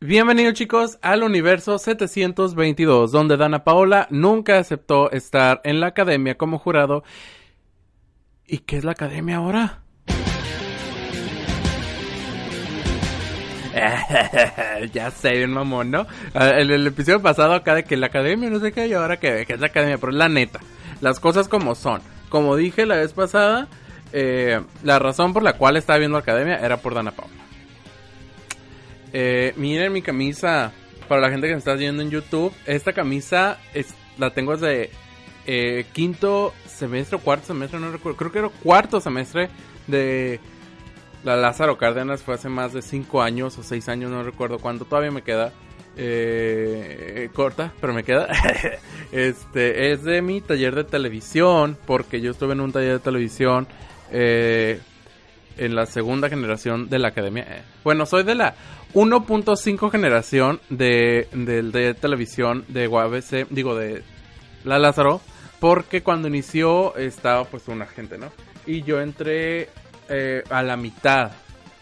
Bienvenidos chicos al universo 722, donde Dana Paola nunca aceptó estar en la academia como jurado. ¿Y qué es la academia ahora? ya sé, bien mamón, ¿no? Ah, El, el episodio pasado acá de que la academia no sé qué y ahora que, que es la academia, pero es la neta, las cosas como son. Como dije la vez pasada, eh, la razón por la cual estaba viendo la academia era por Dana Paola. Eh, miren mi camisa. Para la gente que me está viendo en YouTube, esta camisa es, la tengo desde eh, quinto semestre cuarto semestre, no recuerdo. Creo que era cuarto semestre de la Lázaro Cárdenas. Fue hace más de cinco años o seis años, no recuerdo cuánto. Todavía me queda. eh, corta, pero me queda. este es de mi taller de televisión, porque yo estuve en un taller de televisión. Eh, en la segunda generación de la academia. Eh, Bueno, soy de la 1.5 generación de, del de televisión de UABC, digo de La Lázaro, porque cuando inició estaba pues una gente, ¿no? Y yo entré eh, a la mitad.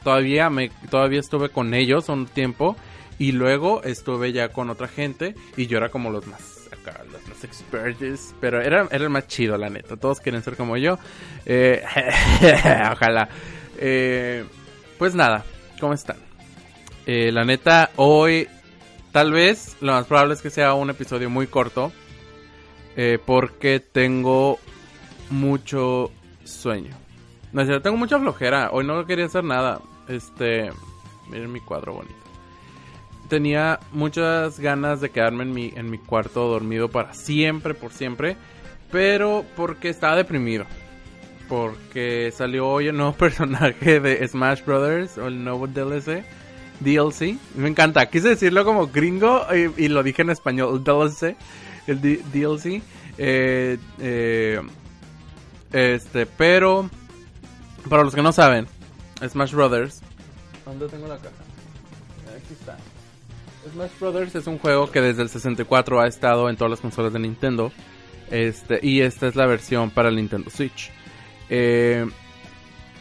Todavía me todavía estuve con ellos un tiempo y luego estuve ya con otra gente y yo era como los más los más expertos, pero era, era el más chido, la neta. Todos quieren ser como yo. Eh, ojalá. Eh, pues nada, ¿cómo están? Eh, la neta, hoy tal vez lo más probable es que sea un episodio muy corto. eh, porque tengo mucho sueño. No es tengo mucha flojera. Hoy no quería hacer nada. Este, miren mi cuadro bonito. Tenía muchas ganas de quedarme en mi, en mi cuarto dormido para siempre, por siempre. Pero porque estaba deprimido. Porque salió hoy el nuevo personaje de Smash Brothers, o el nuevo DLC. DLC. Me encanta. Quise decirlo como gringo y, y lo dije en español. DLC. El D- DLC. Eh, eh, este, pero. Para los que no saben, Smash Brothers. ¿Dónde tengo la caja? Aquí está. Smash Brothers es un juego que desde el 64 ha estado en todas las consolas de Nintendo. Este, y esta es la versión para el Nintendo Switch. Eh,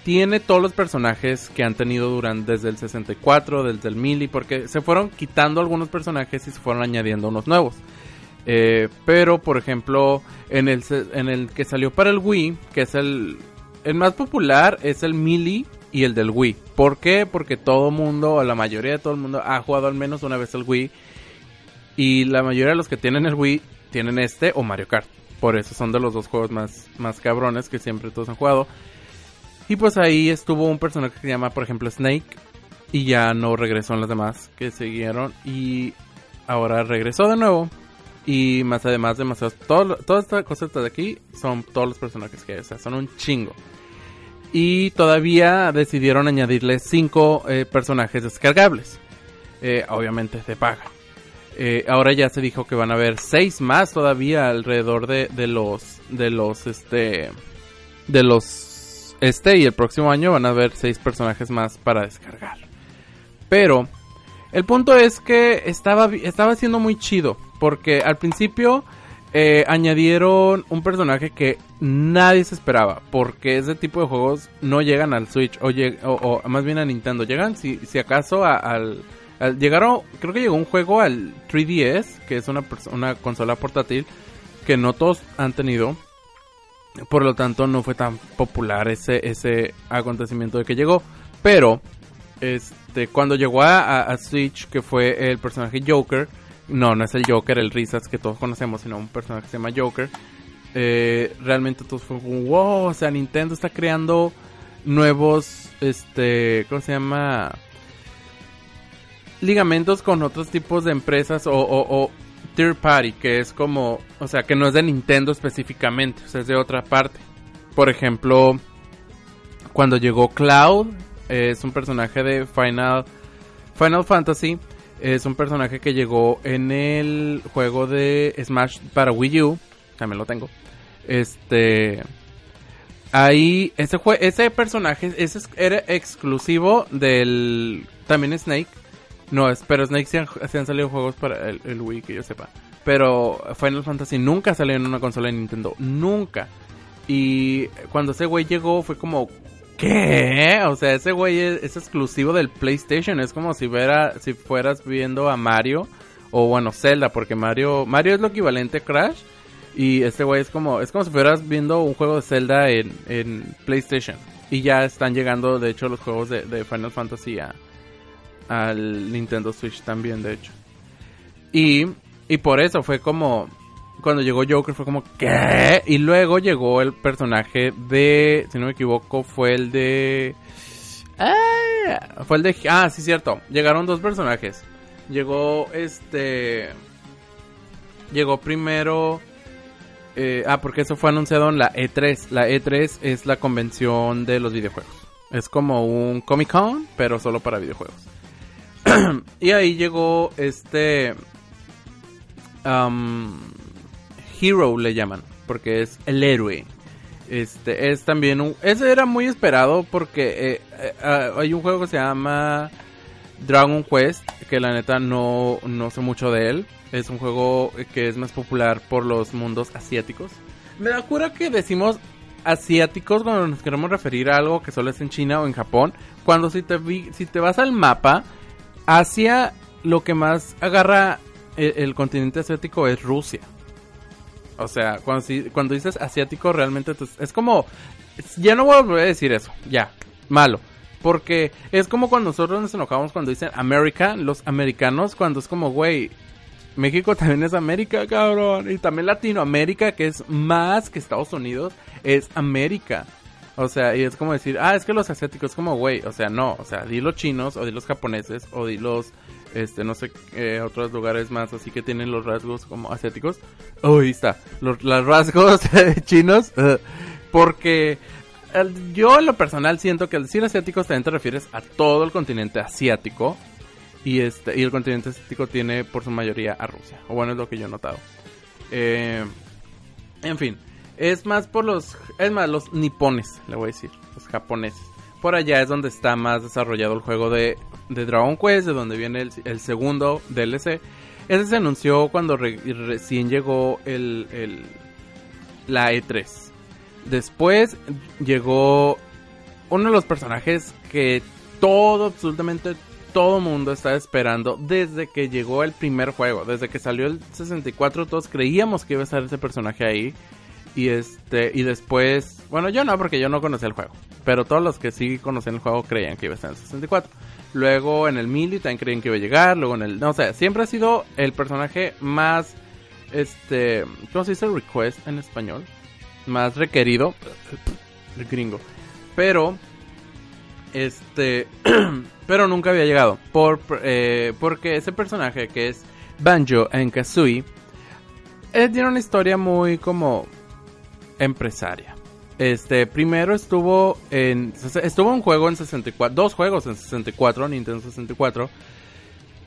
tiene todos los personajes que han tenido durante desde el 64, desde el Melee, porque se fueron quitando algunos personajes y se fueron añadiendo unos nuevos. Eh, pero, por ejemplo, en el, en el que salió para el Wii, que es el, el más popular, es el Melee y el del Wii. ¿Por qué? Porque todo mundo, o la mayoría de todo el mundo, ha jugado al menos una vez el Wii. Y la mayoría de los que tienen el Wii tienen este o Mario Kart. Por eso son de los dos juegos más, más cabrones que siempre todos han jugado. Y pues ahí estuvo un personaje que se llama, por ejemplo, Snake. Y ya no regresó en los demás que siguieron. Y ahora regresó de nuevo. Y más además, demasiados. Todas estas cosas de aquí son todos los personajes que hay. O sea, son un chingo. Y todavía decidieron añadirle cinco eh, personajes descargables. Eh, obviamente de paga. Eh, ahora ya se dijo que van a haber seis más todavía alrededor de, de los de los este de los este y el próximo año van a haber seis personajes más para descargar. Pero el punto es que estaba estaba siendo muy chido porque al principio eh, añadieron un personaje que nadie se esperaba porque ese tipo de juegos no llegan al Switch o, o- más bien a Nintendo llegan si, si acaso al, al- llegaron creo que llegó un juego al 3DS que es una una consola portátil que no todos han tenido por lo tanto no fue tan popular ese ese acontecimiento de que llegó. Pero este cuando llegó a, Switch que fue el personaje Joker no no es el Joker el Risas que todos conocemos sino un personaje que se llama Joker eh, realmente todos fue como wow o sea Nintendo está creando nuevos este cómo se llama ligamentos con otros tipos de empresas o, o, o third party, que es como, o sea, que no es de Nintendo específicamente, es de otra parte. Por ejemplo, cuando llegó Cloud, es un personaje de Final, Final Fantasy, es un personaje que llegó en el juego de Smash para Wii U, también lo tengo. Este, ahí ese jue- ese personaje ese es- era exclusivo del también Snake no, es, pero Snake sí han, salido juegos para el, Wii, que yo sepa. Pero Final Fantasy nunca salió en una consola de Nintendo. Nunca. Y cuando ese güey llegó fue como, ¿qué? O sea, ese güey es, exclusivo del PlayStation. Es como si, si fueras viendo a Mario o bueno, Zelda, porque Mario, Mario es lo equivalente a Crash. Y este güey es como, es como si fueras viendo un juego de Zelda en, en PlayStation. Y ya están llegando, de hecho, los juegos de, de Final Fantasy a, al Nintendo Switch también, de hecho. Y, y por eso fue como, cuando llegó Joker fue como, ¿qué? Y luego llegó el personaje de, si no me equivoco, fue el de... Ah, fue el de... Ah, sí, cierto. Llegaron dos personajes. Llegó este... Llegó primero... Eh, ah, porque eso fue anunciado en la E3. La E3 es la convención de los videojuegos. Es como un Comic Con, pero solo para videojuegos. y ahí llegó este... Um, Hero le llaman, porque es el héroe. Este es también un. Ese era muy esperado porque eh, eh, ah, hay un juego que se llama Dragon Quest, que la neta no, no sé mucho de él. Es un juego que es más popular por los mundos asiáticos. Me da cura que decimos asiáticos cuando nos queremos referir a algo que solo es en China o en Japón. Cuando si te, si te vas al mapa, Asia lo que más agarra el, el continente asiático es Rusia. O sea, cuando, dices asiático, realmente es como. Ya no voy a a decir eso. Ya, malo. Porque es como cuando nosotros nos enojamos cuando dicen América, los americanos, cuando es como, güey, México también es América, cabrón. Y también Latinoamérica, que es más que Estados Unidos, es América. O sea, y es como decir, ah, es que los asiáticos, como, güey, o sea, no, o sea, di los chinos, o di los japoneses, o di los este, no sé, eh, otros lugares más así que tienen los rasgos como asiáticos. Oh, ahí está, los, rasgos chinos, eh, porque yo en lo personal siento que al decir asiáticos también te refieres a todo el continente asiático. Y, este, y el continente asiático tiene por su mayoría a Rusia. O bueno, es lo que yo he notado. Eh, en fin, es más por los... Es más, los nipones, le voy a decir. Los japoneses por allá es donde está más desarrollado el juego de, Dragon Quest, de donde viene el, segundo DLC. Ese se anunció cuando recién llegó el, la E3. Después llegó uno de los personajes que todo, absolutamente todo mundo está esperando desde que llegó el primer juego. Desde que salió el 64 todos creíamos que iba a estar ese personaje ahí. Y este y después, bueno, yo no porque yo no conocía el juego, pero todos los que sí conocían el juego creían que iba a estar en el 64. Luego en el Mili también creían que iba a llegar, luego en el no sé, siempre ha sido el personaje más este, ¿cómo se dice request en español? Más requerido, el gringo. Pero este pero nunca había llegado por eh, porque ese personaje que es Banjo en Kazooie eh, tiene una historia muy como empresaria. Este, primero estuvo en estuvo un juego en 64, dos juegos en 64, Nintendo 64,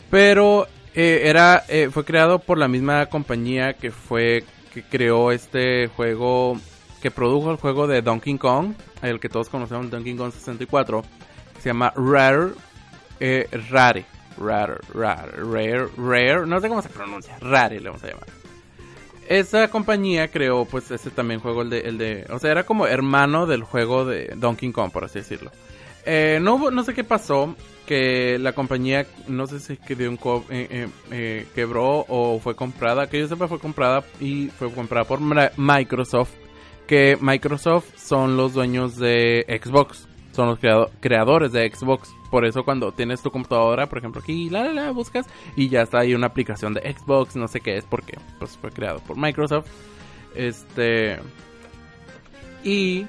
pero eh, era eh, fue creado por la misma compañía que fue que creó este juego que produjo el juego de Donkey Kong, el que todos conocemos Donkey Kong 64, se llama eh, Rare, Rare, Rare, Rare, Rare, no sé cómo se pronuncia, Rare le vamos a llamar esa compañía creó pues ese también juego, el de, el de, o sea, era como hermano del juego de Donkey Kong, por así decirlo. Eh, no, no sé qué pasó, que la compañía, no sé si quedó un eh, eh, eh, quebró o fue comprada, que yo sepa fue comprada y fue comprada por Microsoft, que Microsoft son los dueños de Xbox son los creadores de Xbox. Por eso cuando tienes tu computadora, por ejemplo, aquí la, la, buscas y ya está ahí una aplicación de Xbox, no sé qué es porque pues fue creado por Microsoft. Este y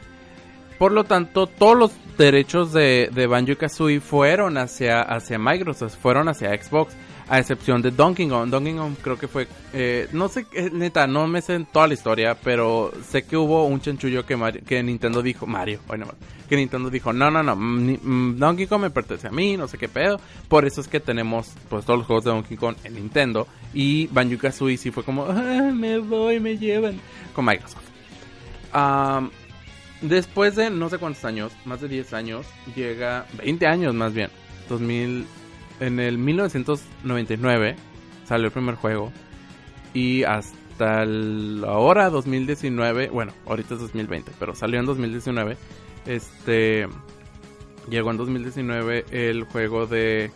por lo tanto, todos los derechos de, de Banjo Kazooie fueron hacia, hacia Microsoft, fueron hacia Xbox a excepción de Donkey Kong. Donkey Kong creo que fue, eh, no sé, eh, neta, no me sé en toda la historia, pero sé que hubo un chanchullo que, que Nintendo dijo, Mario, bueno, que Nintendo dijo, no, no, no, mm, Donkey Kong me pertenece a mí, no sé qué pedo. Por eso es que tenemos pues todos los juegos de Donkey Kong en Nintendo y Banjo Kazooie sí fue como, ah, me voy, me llevan con Microsoft. después de no sé cuántos años, más de 10 años, llega 20 años más bien, 2000 en el 1999 salió el primer juego y hasta ahora 2019, bueno, ahorita es 2020, pero salió en 2019, Este llegó en 2019 el juego de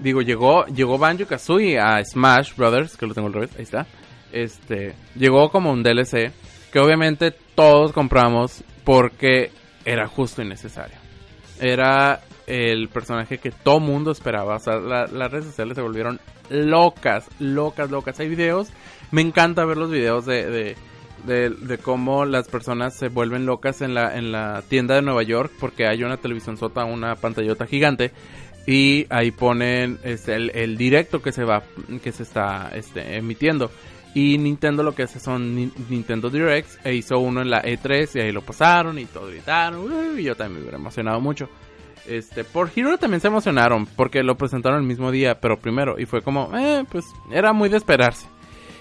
digo, llegó llegó Banjo-Kazooie a Smash Brothers, que lo tengo al revés, ahí está. Este, llegó como un DLC que obviamente todos compramos porque era justo y necesario. Era el personaje que todo mundo esperaba. O sea, las redes sociales se volvieron locas, locas, locas. Hay videos, me encanta ver los videos de, de, de, cómo las personas se vuelven locas en la, en la tienda de Nueva York porque hay una televisión sota, una pantallota gigante y ahí ponen este, el, el, directo que se va, que se está este, emitiendo. Y Nintendo lo que hace son Nintendo Directs e hizo uno en la E3 y ahí lo pasaron y todo gritaron. y yo también me hubiera emocionado mucho. Este, por Hero también se emocionaron porque lo presentaron el mismo día, pero primero y fue como, eh, pues era muy de esperarse.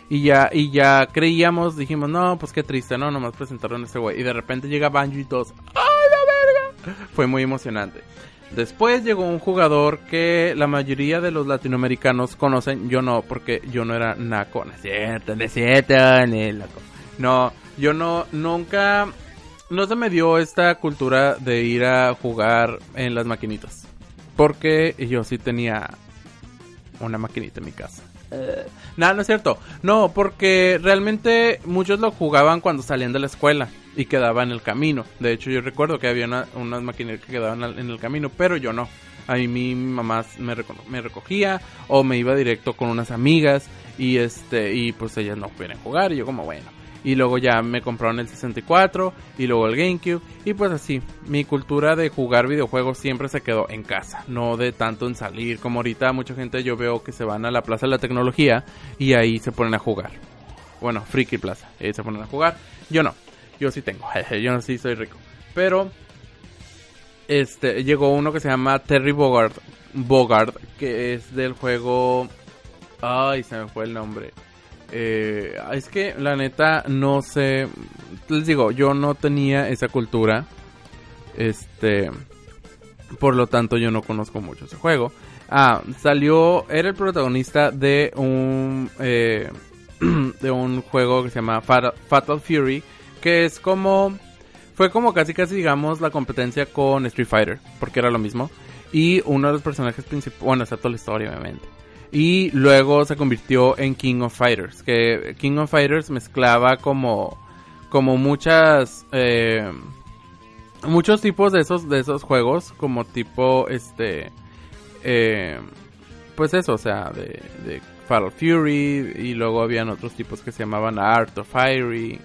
Y ya y ya creíamos, dijimos, no, pues qué triste, no, nomás presentaron ese güey y de repente llega Banjo y todos, ¡ay, la verga! Fue muy emocionante. Después llegó un jugador que la mayoría de los latinoamericanos conocen, yo no, porque yo no era naco, no es cierto, no es cierto, No, yo no, nunca no se me dio esta cultura de ir a jugar en las maquinitas. Porque yo sí tenía una maquinita en mi casa. Uh, no, no es cierto. No, porque realmente muchos lo jugaban cuando salían de la escuela y quedaban en el camino. De hecho, yo recuerdo que había unas maquinitas que quedaban en el camino, pero yo no. A mí mi mamá me, me recogía o me iba directo con unas amigas y este y pues ellas no pueden jugar y yo como bueno y luego ya me compraron el 64 y luego el GameCube y pues así, mi cultura de jugar videojuegos siempre se quedó en casa, no de tanto en salir, como ahorita mucha gente yo veo que se van a la Plaza de la Tecnología y ahí se ponen a jugar. Bueno, Friki Plaza, ahí se ponen a jugar. Yo no, yo sí tengo, yo no sí soy rico. Pero este llegó uno que se llama Terry Bogard, Bogard que es del juego Ay, se me fue el nombre. Eh, es que la neta no sé. Les digo, yo no tenía esa cultura. Este. Por lo tanto, yo no conozco mucho ese juego. Ah, salió. Era el protagonista de un. Eh, de un juego que se llama Fatal, Fury. Que es como. Fue como casi casi digamos la competencia con Street Fighter. Porque era lo mismo. Y uno de los personajes principales. Bueno, toda la historia, obviamente y luego se convirtió en King of Fighters, que King of Fighters mezclaba como, como muchas, eh, muchos tipos de esos, de esos juegos, como tipo, este, eh, pues eso, o sea, de, de Fatal Fury, y luego habían otros tipos que se llamaban Art of Fighting,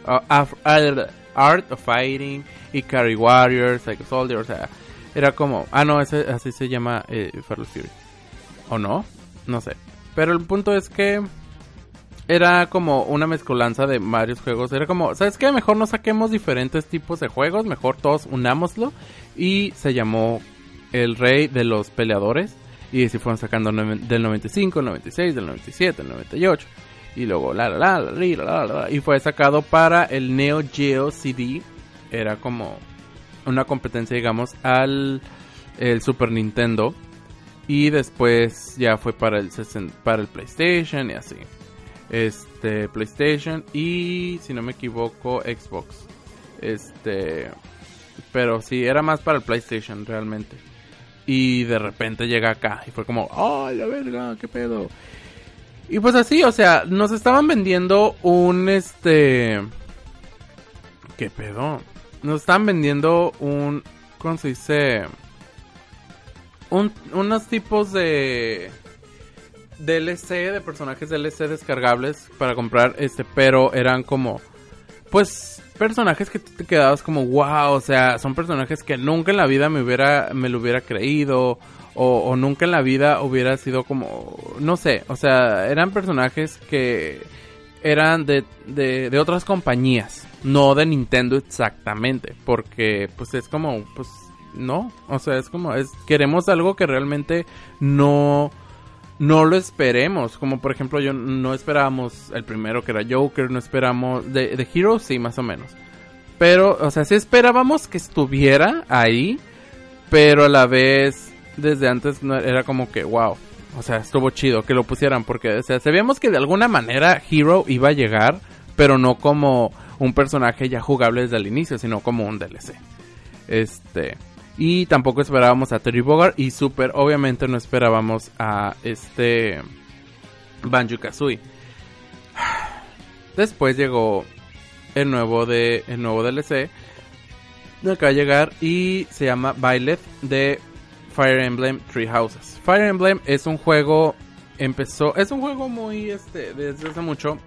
Art of Fighting, y Carry Warriors, Psycho Soldier, o sea, era como, ah no, ese, así se llama eh, Fatal Fury, ¿o no? No sé. Pero el punto es que era como una mezcolanza de varios juegos. Era como, ¿sabes qué? Mejor no saquemos diferentes tipos de juegos, mejor todos unámoslo. Y se llamó El Rey de los Peleadores. Y se fueron sacando del 95, el 96, del 97, el 98. Y luego la la la la la la Y fue sacado para el Neo Geo CD. Era como una competencia, digamos, al el Super Nintendo. Y después ya fue para el, para el PlayStation y así. Este, PlayStation y, si no me equivoco, Xbox. Este, pero sí, era más para el PlayStation realmente. Y de repente llega acá y fue como, ¡ay, la verga! ¿Qué pedo? Y pues así, o sea, nos estaban vendiendo un este. ¿Qué pedo? Nos estaban vendiendo un. ¿Cómo se dice? Unos tipos de DLC, de personajes DLC descargables para comprar, este, pero eran como, pues, personajes que te quedabas como, wow, o sea, son personajes que nunca en la vida me hubiera, me lo hubiera creído, o, nunca en la vida hubiera sido como, no sé, o sea, eran personajes que eran de, de, de otras compañías, no de Nintendo exactamente, porque, pues, es como, pues, no, o sea, es como, es, queremos algo que realmente no, no lo esperemos. Como por ejemplo, yo no esperábamos el primero que era Joker, no esperamos, de, de Hero sí, más o menos. Pero, o sea, sí esperábamos que estuviera ahí, pero a la vez, desde antes no, era como que, wow, o sea, estuvo chido que lo pusieran, porque, o sea, sabíamos que de alguna manera Hero iba a llegar, pero no como un personaje ya jugable desde el inicio, sino como un DLC. Este. Y tampoco esperábamos a Terry Bogard. Y super, obviamente no esperábamos a este. Banjo Kazooie. Después llegó el nuevo de el nuevo DLC. De acá a llegar y se llama Violet de Fire Emblem Three Houses. Fire Emblem es un juego empezó es un juego muy este desde hace mucho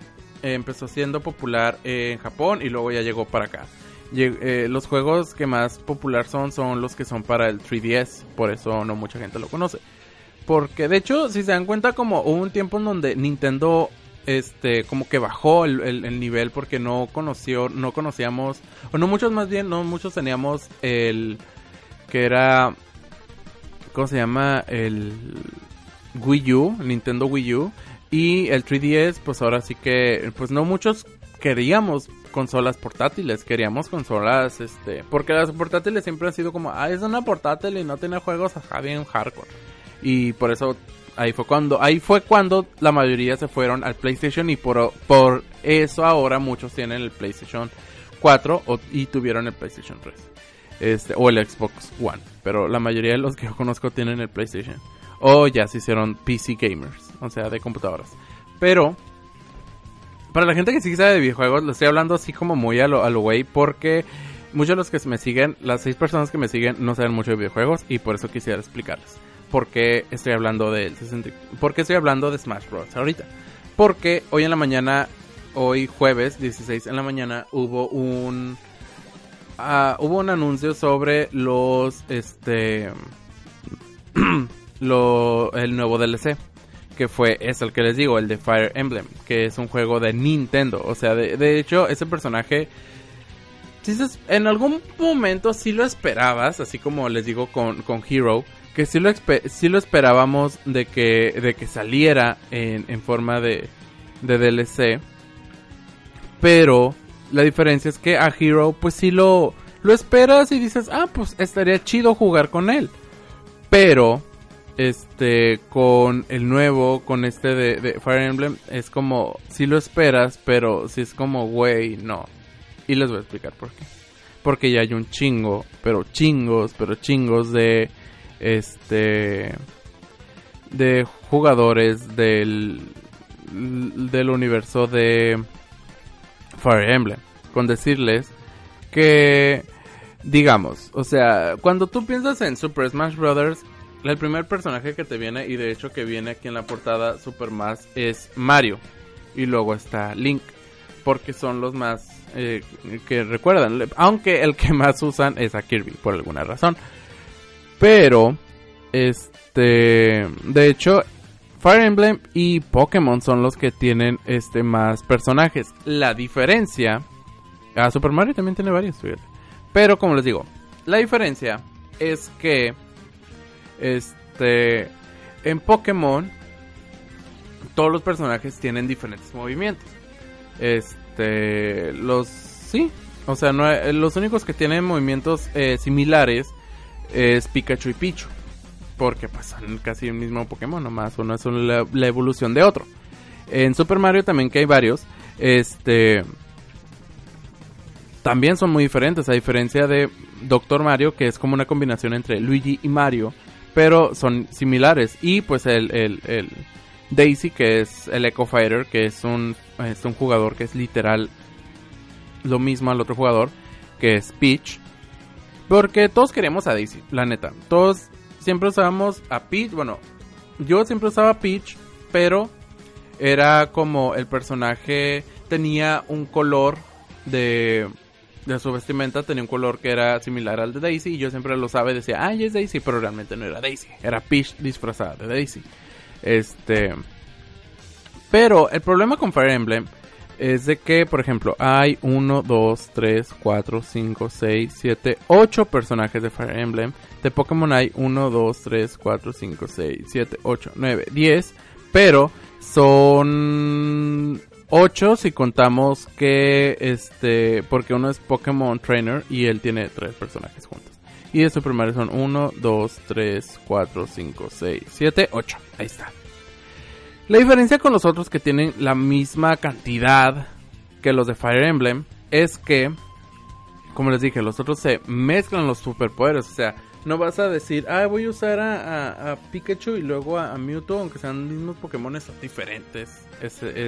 empezó siendo popular en Japón y luego ya llegó para acá. Eh, los juegos que más popular son son los que son para el 3DS, por eso no mucha gente lo conoce. Porque de hecho, si se dan cuenta, como hubo un tiempo en donde Nintendo este como que bajó el, nivel porque no conoció, no conocíamos, o no muchos más bien, no muchos teníamos el que era ¿cómo se llama? el Wii U, Nintendo Wii U y el 3DS, pues ahora sí que pues no muchos queríamos consolas portátiles, queríamos consolas este, porque las portátiles siempre han sido como, ah, es una portátil y no tiene juegos ajá bien hardcore. Y por eso ahí fue cuando ahí fue cuando la mayoría se fueron al PlayStation y por, por eso ahora muchos tienen el PlayStation 4 y tuvieron el PlayStation 3. Este, o el Xbox One, pero la mayoría de los que yo conozco tienen el PlayStation. O ya se hicieron PC gamers, o sea, de computadoras. Pero para la gente que sí sabe de videojuegos, lo estoy hablando así como muy a lo, a lo güey, porque muchos de los que me siguen, las seis personas que me siguen, no saben mucho de videojuegos y por eso quisiera explicarles por qué estoy hablando de por qué estoy hablando de Smash Bros. ahorita. Porque hoy en la mañana, hoy jueves 16 en la mañana, hubo un uh, hubo un anuncio sobre los este lo el nuevo DLC que fue es el que les digo, el de Fire Emblem, que es un juego de Nintendo, o sea, de, de hecho ese personaje en algún momento sí lo esperabas, así como les digo con, con Hero, que sí lo, lo esperábamos de que, de que saliera en, en forma de, de DLC. Pero la diferencia es que a Hero pues sí lo, lo esperas y dices, ah, pues estaría chido jugar con él. Pero, este, con el nuevo, con este de, Fire Emblem, es como, sí lo esperas, pero si es como, güey, no. Y les voy a explicar por qué. Porque ya hay un chingo, pero chingos, pero chingos de este de jugadores del del universo de Fire Emblem con decirles que digamos, o sea, cuando tú piensas en Super Smash Bros. El primer personaje que te viene, y de hecho que viene aquí en la portada Super Smash, es Mario. Y luego está Link. Porque son los más eh, que recuerdan. Aunque el que más usan es a Kirby, por alguna razón. Pero, este, de hecho, Fire Emblem y Pokémon son los que tienen este más personajes. La diferencia, a Super Mario también tiene varios, Pero como les digo, la diferencia es que este en Pokémon todos los personajes tienen diferentes movimientos. Este, los sí, o sea, no, los únicos que tienen movimientos eh, similares es Pikachu y Pichu. Porque pasan casi el mismo Pokémon, nomás uno es la, evolución de otro. En Super Mario también que hay varios, este también son muy diferentes, a diferencia de Doctor Mario, que es como una combinación entre Luigi y Mario, pero son similares. Y pues el, el, Daisy, que es el Echo Fighter, que es un, es un jugador que es literal lo mismo al otro jugador, que es Peach. Porque todos queríamos a Daisy, la neta. Todos siempre usábamos a Peach. Bueno, yo siempre usaba Peach, pero era como el personaje tenía un color de, de su vestimenta, tenía un color que era similar al de Daisy. Y yo siempre lo sabía, decía, ay, es Daisy, pero realmente no era Daisy, era Peach disfrazada de Daisy. Este. Pero el problema con Fire Emblem es de que, por ejemplo, hay 1, 2, 3, 4, 5, 6, 7, 8 personajes de Fire Emblem. De Pokémon hay 1, 2, 3, 4, 5, 6, 7, 8, 9, 10. Pero son 8 si contamos que este. Porque uno es Pokémon Trainer y él tiene 3 personajes juntos. Y de Super Mario son 1, 2, 3, 4, 5, 6, 7, 8. Ahí está. La diferencia con los otros que tienen la misma cantidad que los de Fire Emblem es que como les dije, los otros se mezclan los superpoderes. O sea, no vas a decir, ah, voy a usar a, Pikachu y luego a, Mewtwo, aunque sean mismos Pokémon, son diferentes.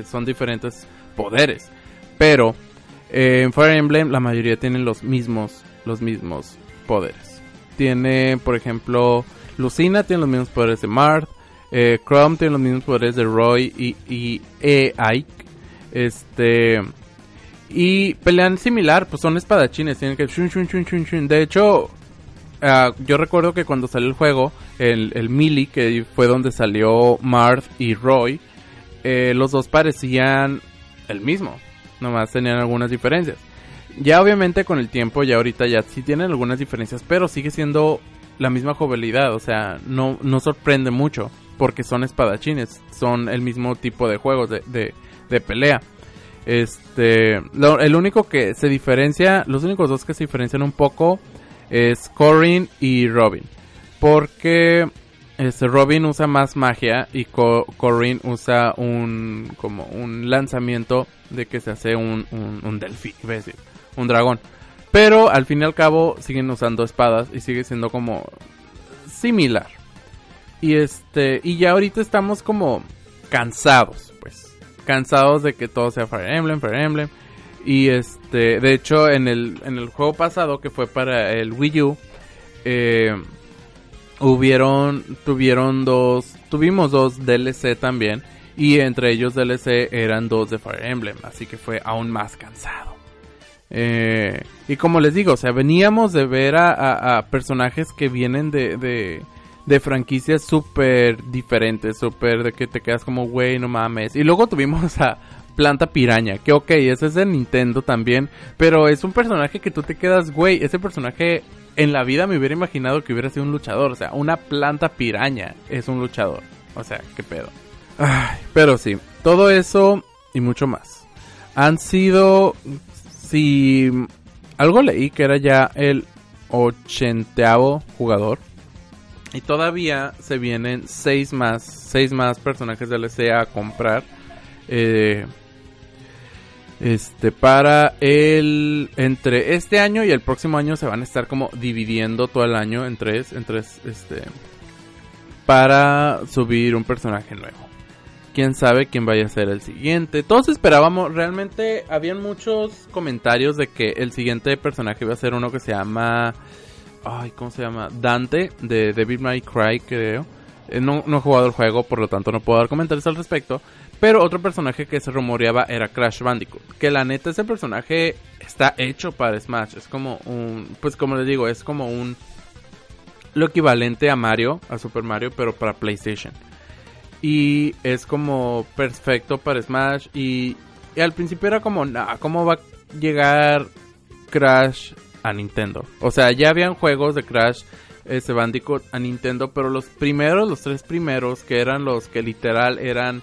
Son diferentes poderes. Pero eh, en Fire Emblem la mayoría tienen los mismos, los mismos poderes. Tiene, por ejemplo, Lucina tiene los mismos poderes de Marth. Eh, Chrome tiene los mismos poderes de Roy y, y e Ike. Este. Y pelean similar, pues son espadachines, tienen que... De hecho, ah, yo recuerdo que cuando salió el juego, el, el Melee, que fue donde salió Marth y Roy, eh, los dos parecían el mismo, nomás tenían algunas diferencias. Ya obviamente con el tiempo, ya ahorita ya sí tienen algunas diferencias, pero sigue siendo la misma jugabilidad, o sea, no, no sorprende mucho, porque son espadachines, son el mismo tipo de juegos de, de pelea. Este, el único que se diferencia, los únicos dos que se diferencian un poco es Corin y Robin. Porque este, Robin usa más magia y Corin usa un como un lanzamiento de que se hace un, un, delfín, decir, un dragón. Pero al fin y al cabo siguen usando espadas y sigue siendo como similar. Y este, y ya ahorita estamos como cansados cansados de que todo sea Fire Emblem, Fire Emblem. Y este, de hecho, en el, en el juego pasado que fue para el Wii U, eh, hubieron, tuvieron dos, tuvimos dos DLC también. Y entre ellos DLC eran dos de Fire Emblem, así que fue aún más cansado. Eh, y como les digo, o sea, veníamos de ver a, personajes que vienen de, de franquicias súper diferentes, súper de que te quedas como, güey, no mames. Y luego tuvimos a Planta Piraña, que ok, ese es de Nintendo también, pero es un personaje que tú te quedas, güey, ese personaje en la vida me hubiera imaginado que hubiera sido un luchador, o sea, una planta piraña es un luchador. O sea, qué pedo. Ay, pero sí, todo eso y mucho más. Han sido, si algo leí que era ya el ochenteavo jugador y todavía se vienen seis más, seis más personajes DLC a comprar. Eh, este para el entre este año y el próximo año se van a estar como dividiendo todo el año en tres, en tres este para subir un personaje nuevo. Quién sabe quién vaya a ser el siguiente. Todos esperábamos, realmente habían muchos comentarios de que el siguiente personaje iba a ser uno que se llama Ay, ¿cómo se llama? Dante de Devil May Cry, creo. Eh, no he jugado el juego, por lo tanto no puedo dar comentarios al respecto. Pero otro personaje que se rumoreaba era Crash Bandicoot. Que la neta, ese personaje está hecho para Smash. Es como un. Pues como les digo, es como un. Lo equivalente a Mario, a Super Mario, pero para PlayStation. Y es como perfecto para Smash. Y, al principio era como, nah, ¿cómo va a llegar Crash a Nintendo. O sea, ya habían juegos de Crash este Bandicoot a Nintendo, pero los primeros, los tres primeros, que eran los que literal eran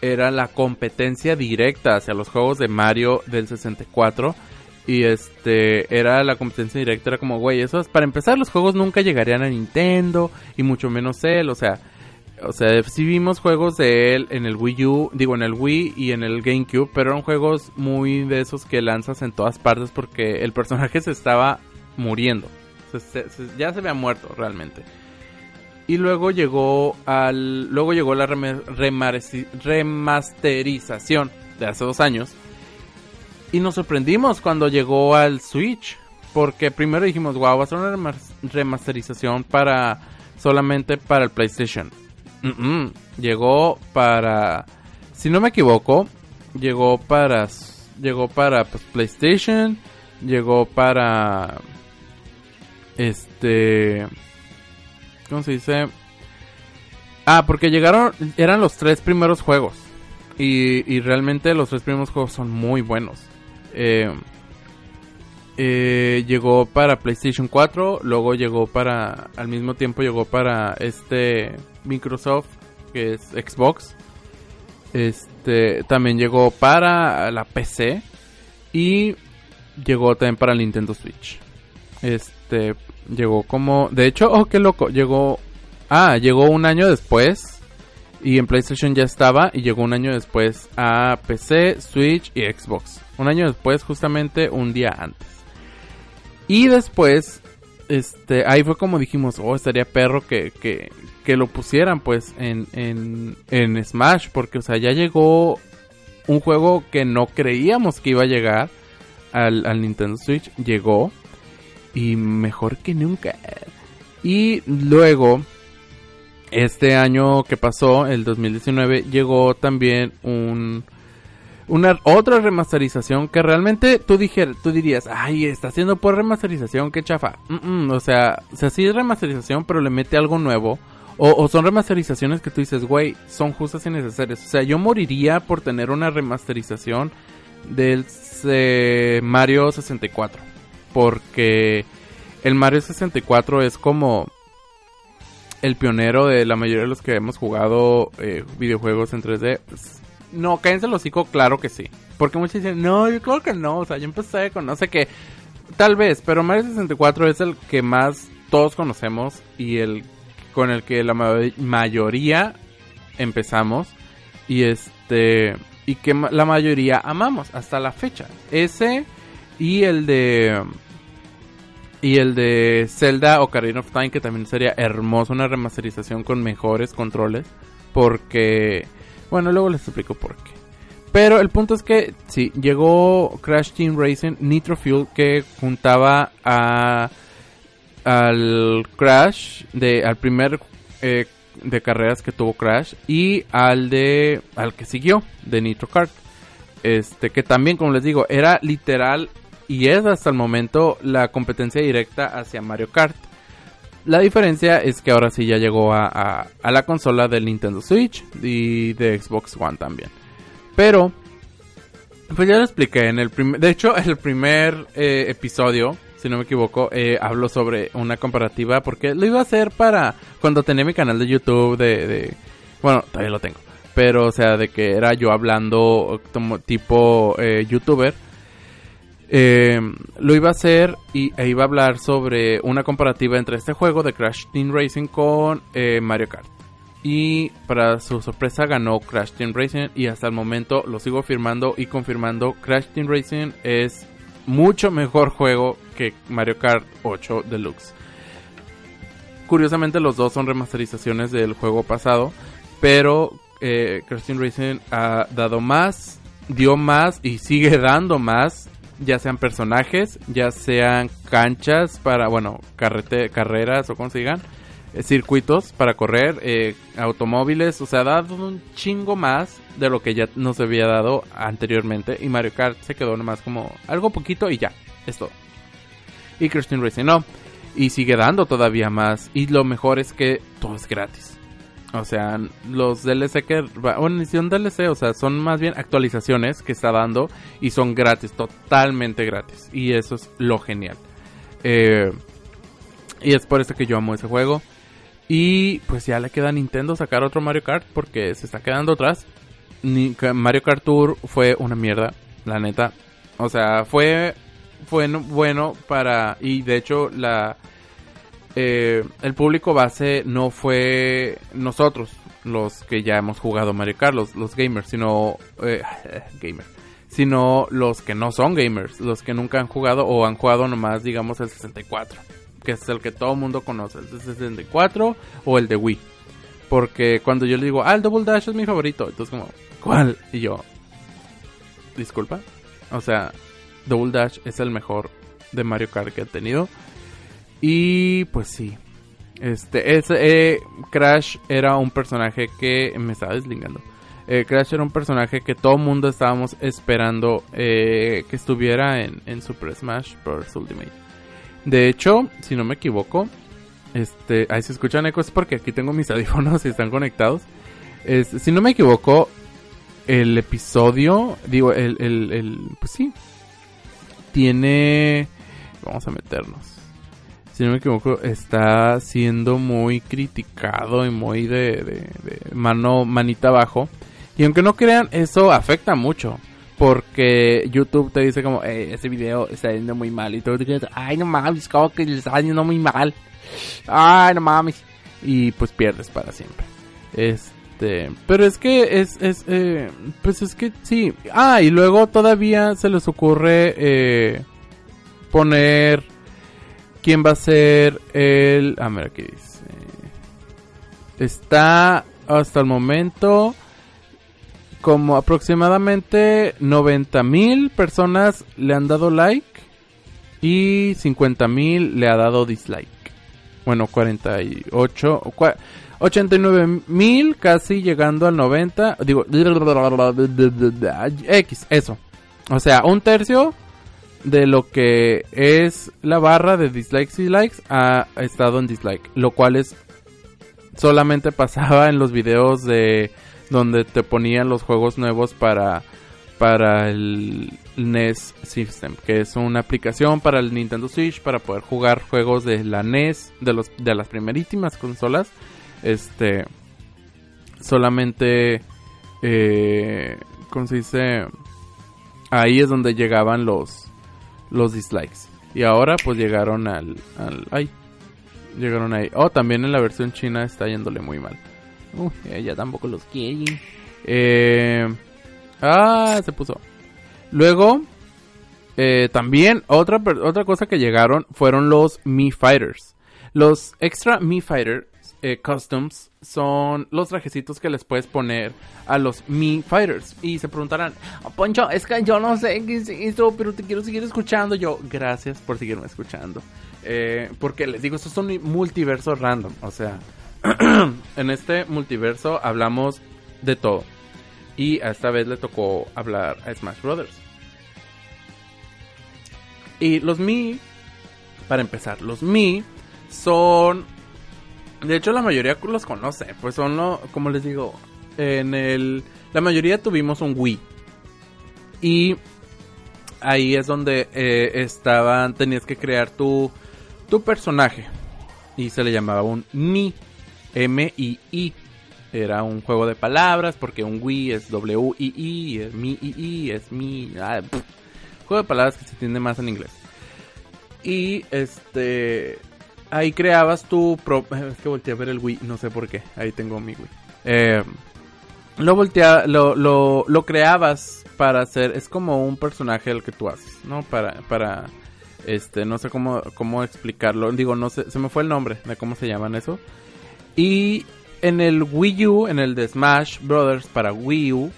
era la competencia directa hacia los juegos de Mario del 64 y este era la competencia directa era como güey eso es para empezar los juegos nunca llegarían a Nintendo y mucho menos él o sea o sea, vimos juegos de él en el Wii U, digo en el Wii y en el GameCube, pero eran juegos muy de esos que lanzas en todas partes porque el personaje se estaba muriendo. ya se había muerto realmente. Y luego llegó al luego llegó la remasterización de hace dos años. Y nos sorprendimos cuando llegó al Switch. Porque primero dijimos, wow, va a ser una remasterización para solamente para el PlayStation Llegó para, si no me equivoco, llegó para, llegó para pues, PlayStation, llegó para, este, ¿cómo se dice? Ah, porque llegaron, eran los tres primeros juegos. Y, y realmente los tres primeros juegos son muy buenos. Eh, eh, llegó para PlayStation 4, luego llegó para, al mismo tiempo llegó para este Microsoft, que es Xbox. Este, también llegó para la PC y llegó también para el Nintendo Switch. Este, llegó como, de hecho, oh, qué loco, llegó, ah, llegó un año después y en PlayStation ya estaba y llegó un año después a PC, Switch y Xbox. Un año después, justamente un día antes. Y después, este, ahí fue como dijimos, oh, estaría perro que, que, que lo pusieran pues en, en, en Smash, porque o sea, ya llegó un juego que no creíamos que iba a llegar al, al Nintendo Switch, llegó y mejor que nunca. Y luego, este año que pasó, el 2019, llegó también un una otra remasterización que realmente tú dijer, tú dirías, ay, está haciendo por remasterización, qué chafa. o sea, o sí es remasterización, pero le mete algo nuevo. O, son remasterizaciones que tú dices, güey, son justas y necesarias. O sea, yo moriría por tener una remasterización del eh, Mario 64. Porque el Mario 64 es como el pionero de la mayoría de los que hemos jugado eh, videojuegos en 3D. No, cállense el hocico, claro que sí. Porque muchos dicen, no, yo creo que no. O sea, yo empecé con no sé qué. Tal vez, pero Mario 64 es el que más todos conocemos y el con el que la mayoría empezamos. Y este. Y que la mayoría amamos hasta la fecha. Ese y el de. Y el de Zelda Ocarina of Time, que también sería hermoso, una remasterización con mejores controles. Porque bueno, luego les explico por qué. Pero el punto es que sí, llegó Crash Team Racing Nitro Fuel que juntaba a al Crash de al primer eh, de carreras que tuvo Crash y al de al que siguió de Nitro Kart. Este que también como les digo, era literal y es hasta el momento la competencia directa hacia Mario Kart. La diferencia es que ahora sí ya llegó a, la consola del Nintendo Switch y de Xbox One también. Pero, pues ya lo expliqué en el primer... De hecho, el primer eh, episodio, si no me equivoco, eh, hablo sobre una comparativa porque lo iba a hacer para cuando tenía mi canal de YouTube de... bueno, todavía lo tengo. Pero, o sea, de que era yo hablando como tipo eh, youtuber eh, lo iba a hacer y, e iba a hablar sobre una comparativa entre este juego de Crash Team Racing con eh, Mario Kart. Y para su sorpresa ganó Crash Team Racing y hasta el momento lo sigo afirmando y confirmando. Crash Team Racing es mucho mejor juego que Mario Kart 8 Deluxe. Curiosamente los dos son remasterizaciones del juego pasado, pero eh, Crash Team Racing ha dado más, dio más y sigue dando más ya sean personajes, ya sean canchas para, bueno, carreras o como se digan, eh, circuitos para correr, eh, automóviles, o sea, ha dado un chingo más de lo que ya nos había dado anteriormente. Y Mario Kart se quedó nomás como algo poquito y ya, es todo. Y Christian Racing no, y sigue dando todavía más. Y lo mejor es que todo es gratis. O sea, los DLC que... Bueno, DLC, o sea, son más bien actualizaciones que está dando y son gratis, totalmente gratis. Y eso es lo genial. Eh, y es por eso que yo amo ese juego. Y pues ya le queda a Nintendo sacar otro Mario Kart porque se está quedando atrás. Mario Kart Tour fue una mierda, la neta. O sea, fue, fue bueno para... Y de hecho la eh, el público base no fue nosotros, los que ya hemos jugado Mario Kart, los, gamers, sino eh, gamer, sino los que no son gamers, los que nunca han jugado o han jugado nomás, digamos, el 64, que es el que todo el mundo conoce, el 64 o el de Wii. Porque cuando yo le digo, ah, el Double Dash es mi favorito, entonces como, ¿cuál? Y yo, disculpa, o sea, Double Dash es el mejor de Mario Kart que he tenido. Y pues sí. Este, eh, Crash era un personaje que me estaba deslingando. Eh, Crash era un personaje que todo mundo estábamos esperando eh, que estuviera en, en, Super Smash Bros. Ultimate. De hecho, si no me equivoco, este, ahí se escuchan ecos porque aquí tengo mis audífonos y están conectados. si no me equivoco, el episodio, digo, el, el, el, pues sí, tiene, vamos a meternos si no me equivoco, está siendo muy criticado y muy de, mano, manita abajo. Y aunque no crean, eso afecta mucho. Porque YouTube te dice como, eh, ese video está yendo muy mal. Y tú te dices, ay, no mames, como que le está yendo muy mal. Ay, no mames. Y pues pierdes para siempre. Este, pero es que es, es, eh, pues es que sí. Ah, y luego todavía se les ocurre eh, poner quién va a ser el... Ah, mira, aquí dice. Está hasta el momento como aproximadamente 90 mil personas le han dado like y 50 mil le ha dado dislike. Bueno, 48, 89 mil casi llegando al 90. Digo, X, eso. O sea, un tercio de lo que es la barra de dislikes y likes ha estado en dislike. Lo cual es solamente pasaba en los videos de donde te ponían los juegos nuevos para para el NES System, que es una aplicación para el Nintendo Switch para poder jugar juegos de la NES de los de las primerísimas consolas. Este solamente eh, ¿cómo se dice? Ahí es donde llegaban los los dislikes. Y ahora pues llegaron al ay, llegaron ahí. Oh, también en la versión china está yéndole muy mal. Uh, ella tampoco los quiere. Eh, ah, se puso. Luego, eh, también otra, otra cosa que llegaron fueron los Mi Fighters. Los extra Mi Fighter eh, Customs son los trajecitos que les puedes poner a los Mi Fighters. Y se preguntarán, oh, Poncho, es que yo no sé qué es esto, pero te quiero seguir escuchando. Yo, gracias por seguirme escuchando. Eh, porque les digo, estos son multiversos random. O sea, en este multiverso hablamos de todo. Y esta vez le tocó hablar a Smash Brothers. Y los Mi, para empezar, los Mi son... De hecho, la mayoría los conoce. Pues son, lo, como les digo, en el... La mayoría tuvimos un Wii. Y ahí es donde eh, estaban, tenías que crear tu, tu personaje. Y se le llamaba un Mi. M-I-I. Era un juego de palabras porque un Wii es W-I-I, es mi-I-I, es mi... Ah, juego de palabras que se entiende más en inglés. Y este... Ahí creabas tu propio... Es que volteé a ver el Wii, no sé por qué. Ahí tengo mi Wii. Eh, lo voltea, lo, lo, lo creabas para hacer, es como un personaje el que tú haces, ¿no? Para, para, este, no sé cómo, cómo explicarlo, digo, no sé, se me fue el nombre de cómo se llaman eso, y en el Wii U, en el de Smash Brothers para Wii U,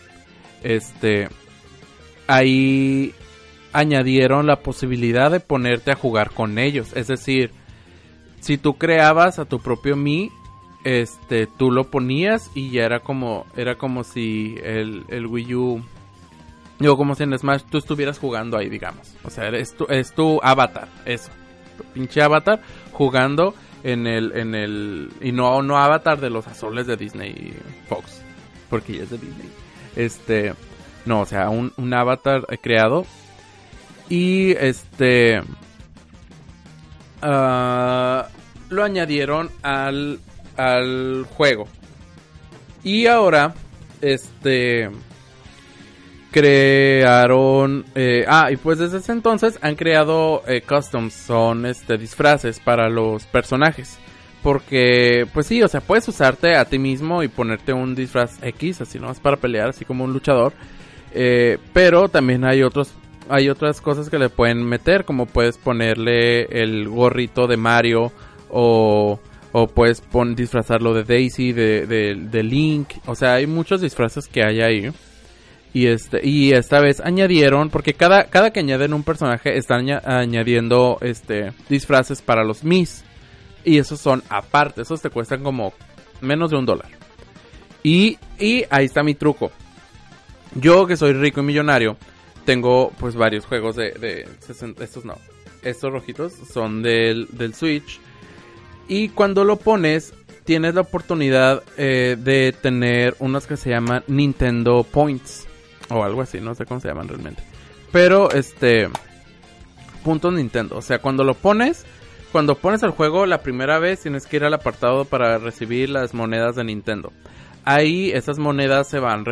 este, ahí añadieron la posibilidad de ponerte a jugar con ellos. Es decir, si tú creabas a tu propio Mi, este, tú lo ponías y ya era como, era como si el, el Wii U, digo, como si en Smash tú estuvieras jugando ahí, digamos. O sea, es tu, es tu avatar, eso. Tu pinche avatar jugando en el, en el, y no, no Avatar de los azules de Disney Fox, porque ya es de Disney. Este, no, o sea, un, un Avatar creado. Y este, uh, lo añadieron al, al juego. Y ahora, este, crearon eh, ah y pues desde ese entonces han creado eh, customs. Son este disfraces para los personajes. Porque pues sí o sea puedes usarte a ti mismo y ponerte un disfraz X así no es para pelear así como un luchador. Eh, pero también hay otros hay otras cosas que le pueden meter como puedes ponerle el gorrito de Mario o o puedes pon, disfrazarlo de Daisy de, de, de Link o sea hay muchos disfraces que hay ahí y este y esta vez añadieron porque cada cada que añaden un personaje están añadiendo este disfraces para los Mis y esos son aparte, esos te cuestan como menos de un dólar. Y, y ahí está mi truco. Yo que soy rico y millonario, tengo pues varios juegos de, estos no, estos rojitos son del, del Switch. Y cuando lo pones, tienes la oportunidad eh, de tener unos que se llaman Nintendo Points. O algo así, no sé cómo se llaman realmente. Pero, este... Puntos Nintendo. O sea, cuando lo pones... Cuando pones el juego la primera vez tienes que ir al apartado para recibir las monedas de Nintendo. Ahí esas monedas se van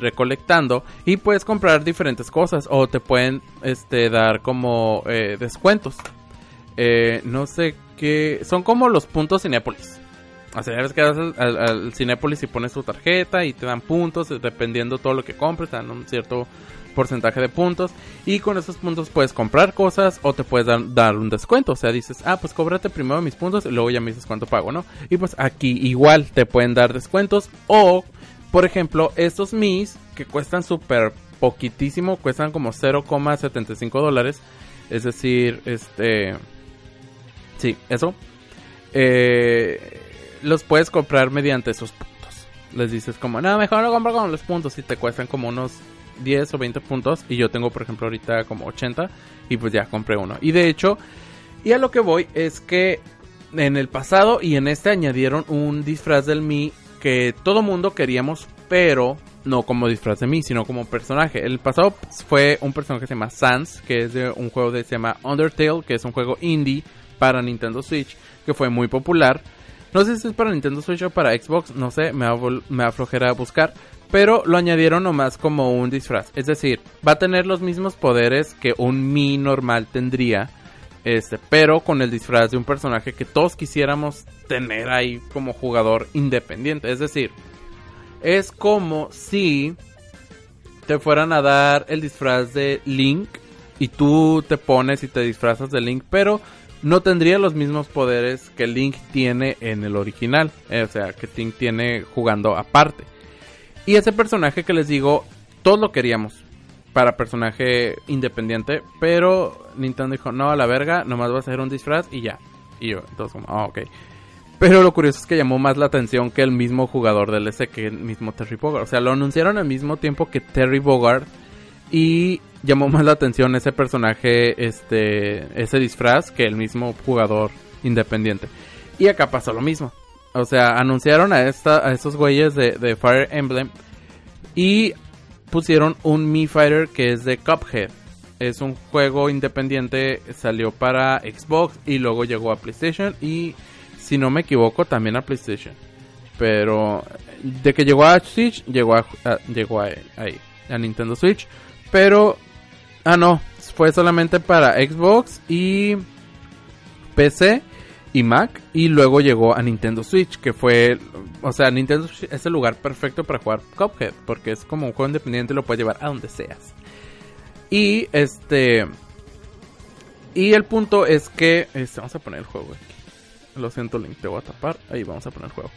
recolectando y puedes comprar diferentes cosas o te pueden este, dar como eh, descuentos. Eh, no sé qué... Son como los puntos Cinepolis. O sea, ya ves que vas al, al, Cinépolis y pones tu tarjeta y te dan puntos, dependiendo todo lo que compres, te dan un cierto porcentaje de puntos. Y con esos puntos puedes comprar cosas o te puedes dar, dar un descuento. O sea, dices, ah, pues cóbrate primero mis puntos y luego ya me dices cuánto pago, ¿no? Y pues aquí igual te pueden dar descuentos. O, por ejemplo, estos Mis que cuestan súper poquitísimo, cuestan como 0,75 dólares. Es decir, este... Sí, eso. Eh, los puedes comprar mediante esos puntos. Les dices como, no, mejor lo compro con los puntos y te cuestan como unos 10 o 20 puntos. Y yo tengo, por ejemplo, ahorita como 80 y pues ya compré uno. Y de hecho, y a lo que voy es que en el pasado y en este añadieron un disfraz del Mi que todo mundo queríamos, pero no como disfraz de mí, sino como personaje. El pasado fue un personaje que se llama Sans, que es de un juego que se llama Undertale, que es un juego indie para Nintendo Switch, que fue muy popular. No sé si es para Nintendo Switch o para Xbox, no sé, me, me aflojera a buscar. Pero lo añadieron nomás como un disfraz. Es decir, va a tener los mismos poderes que un Mi normal tendría. Este, pero con el disfraz de un personaje que todos quisiéramos tener ahí como jugador independiente. Es decir, es como si te fueran a dar el disfraz de Link y tú te pones y te disfrazas de Link, pero no tendría los mismos poderes que Link tiene en el original, eh, o sea, que Link tiene jugando aparte. Y ese personaje que les digo, todos lo queríamos para personaje independiente, pero Nintendo dijo, no, a la verga, nomás va a ser un disfraz y ya. Y yo, entonces como, ah, ok. Pero lo curioso es que llamó más la atención que el mismo jugador del S que el mismo Terry Bogard. O sea, lo anunciaron al mismo tiempo que Terry Bogard. Y llamó más la atención ese personaje, este, ese disfraz que el mismo jugador independiente. Y acá pasó lo mismo. O sea, anunciaron a, esta, a estos güeyes de, Fire Emblem. Y pusieron un Mi Fighter que es de Cuphead. Es un juego independiente, salió para Xbox y luego llegó a PlayStation y si no me equivoco, también a PlayStation. Pero de que llegó a Switch, llegó a, llegó ahí, a Nintendo Switch. Pero, ah no, fue solamente para Xbox y PC y Mac. Y luego llegó a Nintendo Switch, que fue, o sea, Nintendo Switch es el lugar perfecto para jugar Cuphead. Porque es como un juego independiente, lo puedes llevar a donde seas. Y este... Y el punto es que... Este, vamos a poner el juego aquí. Lo siento, Link, te voy a tapar. Ahí vamos a poner juego.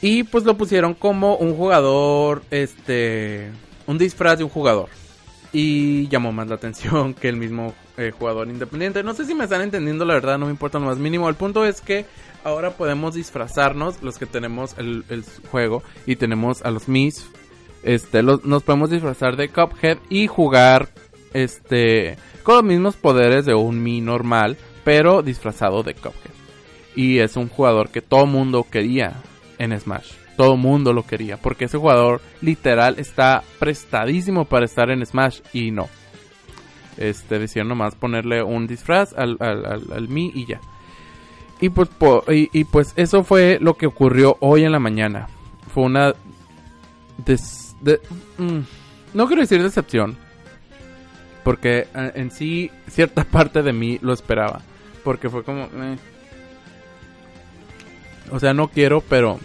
Y pues lo pusieron como un jugador, este, un disfraz de un jugador. Y llamó más la atención que el mismo eh, jugador independiente. No sé si me están entendiendo, la verdad, no me importa lo más mínimo. El punto es que ahora podemos disfrazarnos, los que tenemos el, juego y tenemos a los Mis. Este, nos podemos disfrazar de Cuphead y jugar, este, con los mismos poderes de un Mi normal, pero disfrazado de Cuphead. Y es un jugador que todo mundo quería en Smash. Todo mundo lo quería. Porque ese jugador literal está prestadísimo para estar en Smash. Y no. Este, decían nomás ponerle un disfraz al, al, Mi y ya. Y pues, y, pues eso fue lo que ocurrió hoy en la mañana. Fue una... Mm, no quiero decir decepción. Porque eh, en sí cierta parte de mí lo esperaba. Porque fue como... Eh, o sea, no quiero, pero.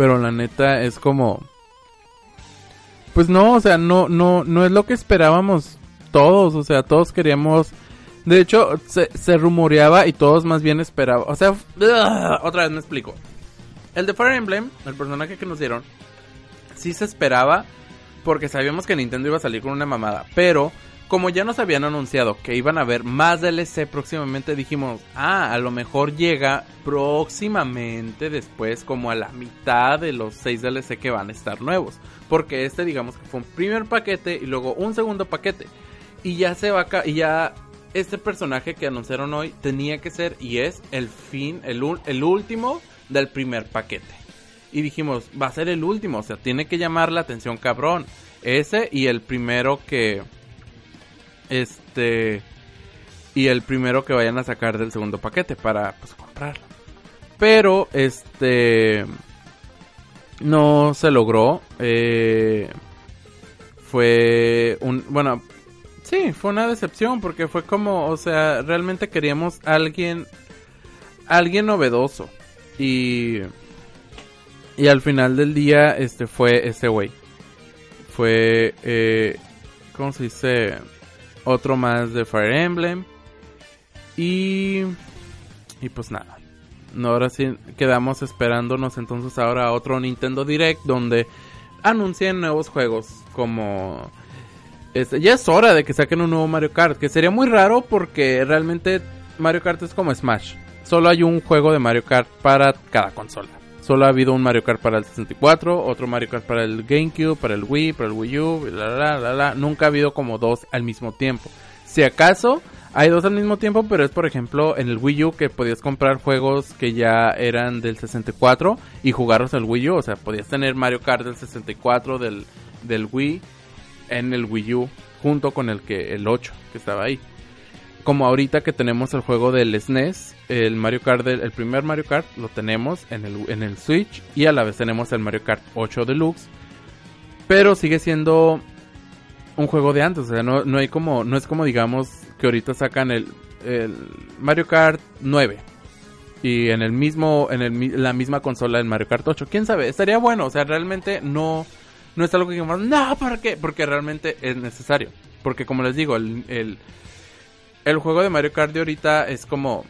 Pero la neta es como. Pues no, o sea, no, no, no es lo que esperábamos todos. O sea, todos queríamos. De hecho, se, rumoreaba y todos más bien esperaban. O sea, otra vez me explico. El de Fire Emblem, el personaje que nos dieron, sí se esperaba porque sabíamos que Nintendo iba a salir con una mamada. Pero como ya nos habían anunciado que iban a haber más DLC próximamente, dijimos, ah, a lo mejor llega próximamente después como a la mitad de los 6 DLC que van a estar nuevos. Porque este digamos que fue un primer paquete y luego un segundo paquete. Y ya se va a... Y ya este personaje que anunciaron hoy tenía que ser y es el fin, el, el último del primer paquete. Y dijimos, va a ser el último, o sea, tiene que llamar la atención cabrón. Ese y el primero que este. Y el primero que vayan a sacar del segundo paquete para pues comprarlo. Pero este. No se logró. Eh, fue un. Bueno. Sí, fue una decepción porque fue como, o sea, realmente queríamos alguien, alguien novedoso. Y. Y al final del día, este fue ese güey. Fue. Eh, ¿Cómo se dice? Otro más de Fire Emblem. Y. Y pues nada. Ahora sí quedamos esperándonos entonces ahora a otro Nintendo Direct donde anuncien nuevos juegos como este, ya es hora de que saquen un nuevo Mario Kart, que sería muy raro porque realmente Mario Kart es como Smash. Solo hay un juego de Mario Kart para cada consola. Solo ha habido un Mario Kart para el 64, otro Mario Kart para el GameCube, para el Wii, para el Wii U, la, la, la, Nunca ha habido como dos al mismo tiempo. Si acaso hay dos al mismo tiempo, pero es por ejemplo en el Wii U que podías comprar juegos que ya eran del 64 y jugarlos al Wii U. O sea, podías tener Mario Kart del 64, del, del Wii en el Wii U junto con el que el 8 que estaba ahí. Como ahorita que tenemos el juego del SNES, e el Mario Kart el primer Mario Kart lo tenemos en el, en el Switch y a la vez tenemos el Mario Kart 8 Deluxe. Pero sigue siendo un juego de antes, o sea, no, no hay como no es como digamos que ahorita sacan el, el Mario Kart 9 y en el mismo en el, la misma consola del Mario Kart 8. ¿Quién sabe? Estaría bueno, o sea, realmente no no es algo que digamos, no, ¿para qué? Porque realmente es necesario. Porque como les digo, el, juego de Mario Kart de ahorita es como...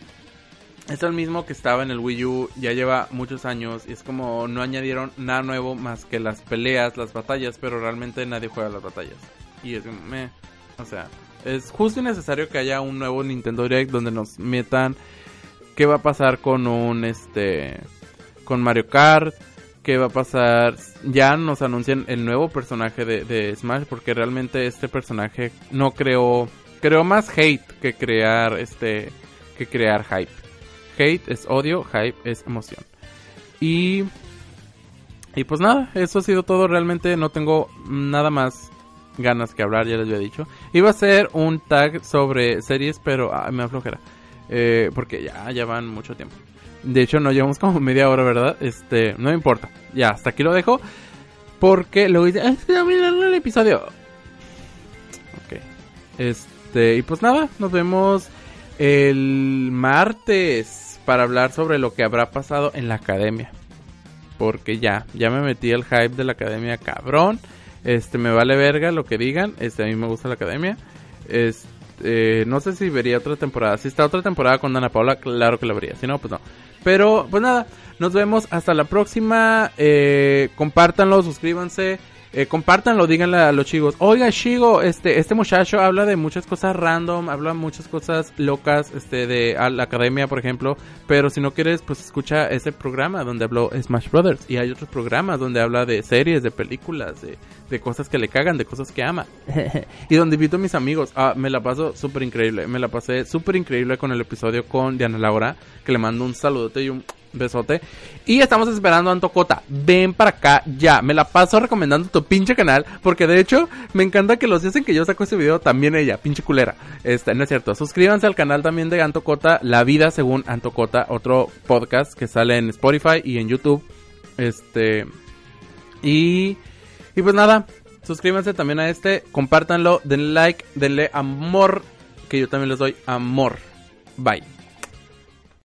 Es el mismo que estaba en el Wii U, ya lleva muchos años y es como no añadieron nada nuevo más que las peleas, las batallas, pero realmente nadie juega las batallas. Y es como, meh, o sea, es justo y necesario que haya un nuevo Nintendo Direct donde nos metan qué va a pasar con un este con Mario Kart, qué va a pasar. Ya nos anuncian el nuevo personaje de, Smash porque realmente este personaje no creó creó más hate que crear este que crear hype. Hate es odio, hype es emoción. Y y pues nada, eso ha sido todo. Realmente no tengo nada más ganas que hablar, ya les había dicho. Iba a ser un tag sobre series, pero ah, me aflojera. Eh, porque ya, ya van mucho tiempo. De hecho, no llevamos como media hora, ¿verdad? Este, no importa. Ya, hasta aquí lo dejo. Porque luego dice, ah, es el episodio. Ok. Este, y pues nada, nos vemos el martes para hablar sobre lo que habrá pasado en la academia. Porque ya, ya me metí el hype de la academia cabrón. Este, me vale verga lo que digan. Este, a mí me gusta la academia. Este, no sé si vería otra temporada. Si está otra temporada con Dana Paula, claro que la vería. Si no, pues no. Pero, pues nada, nos vemos hasta la próxima. Eh, compártanlo, suscríbanse. Eh, compártanlo, díganle a los chicos. Oiga, Chigo, este, este muchacho habla de muchas cosas random, habla muchas cosas locas, este, de la academia, por ejemplo. Pero si no quieres, pues escucha ese programa donde habló Smash Brothers. Y hay otros programas donde habla de series, de películas, de, de cosas que le cagan, de cosas que ama. y donde invito a mis amigos. Ah, me la paso súper increíble. Me la pasé súper increíble con el episodio con Diana Laura, que le mando un saludote y un besote. Y estamos esperando a Antocota. Ven para acá ya. Me la paso recomendando tu pinche canal. Porque de hecho, me encanta que los días en que yo saco este video, también ella, pinche culera. Este, no es cierto. Suscríbanse al canal también de Antocota, La Vida según Antocota, otro podcast que sale en Spotify y en YouTube. Este. Y. Y pues nada. Suscríbanse también a este. Compártanlo. Denle like. Denle amor. Que yo también les doy amor. Bye.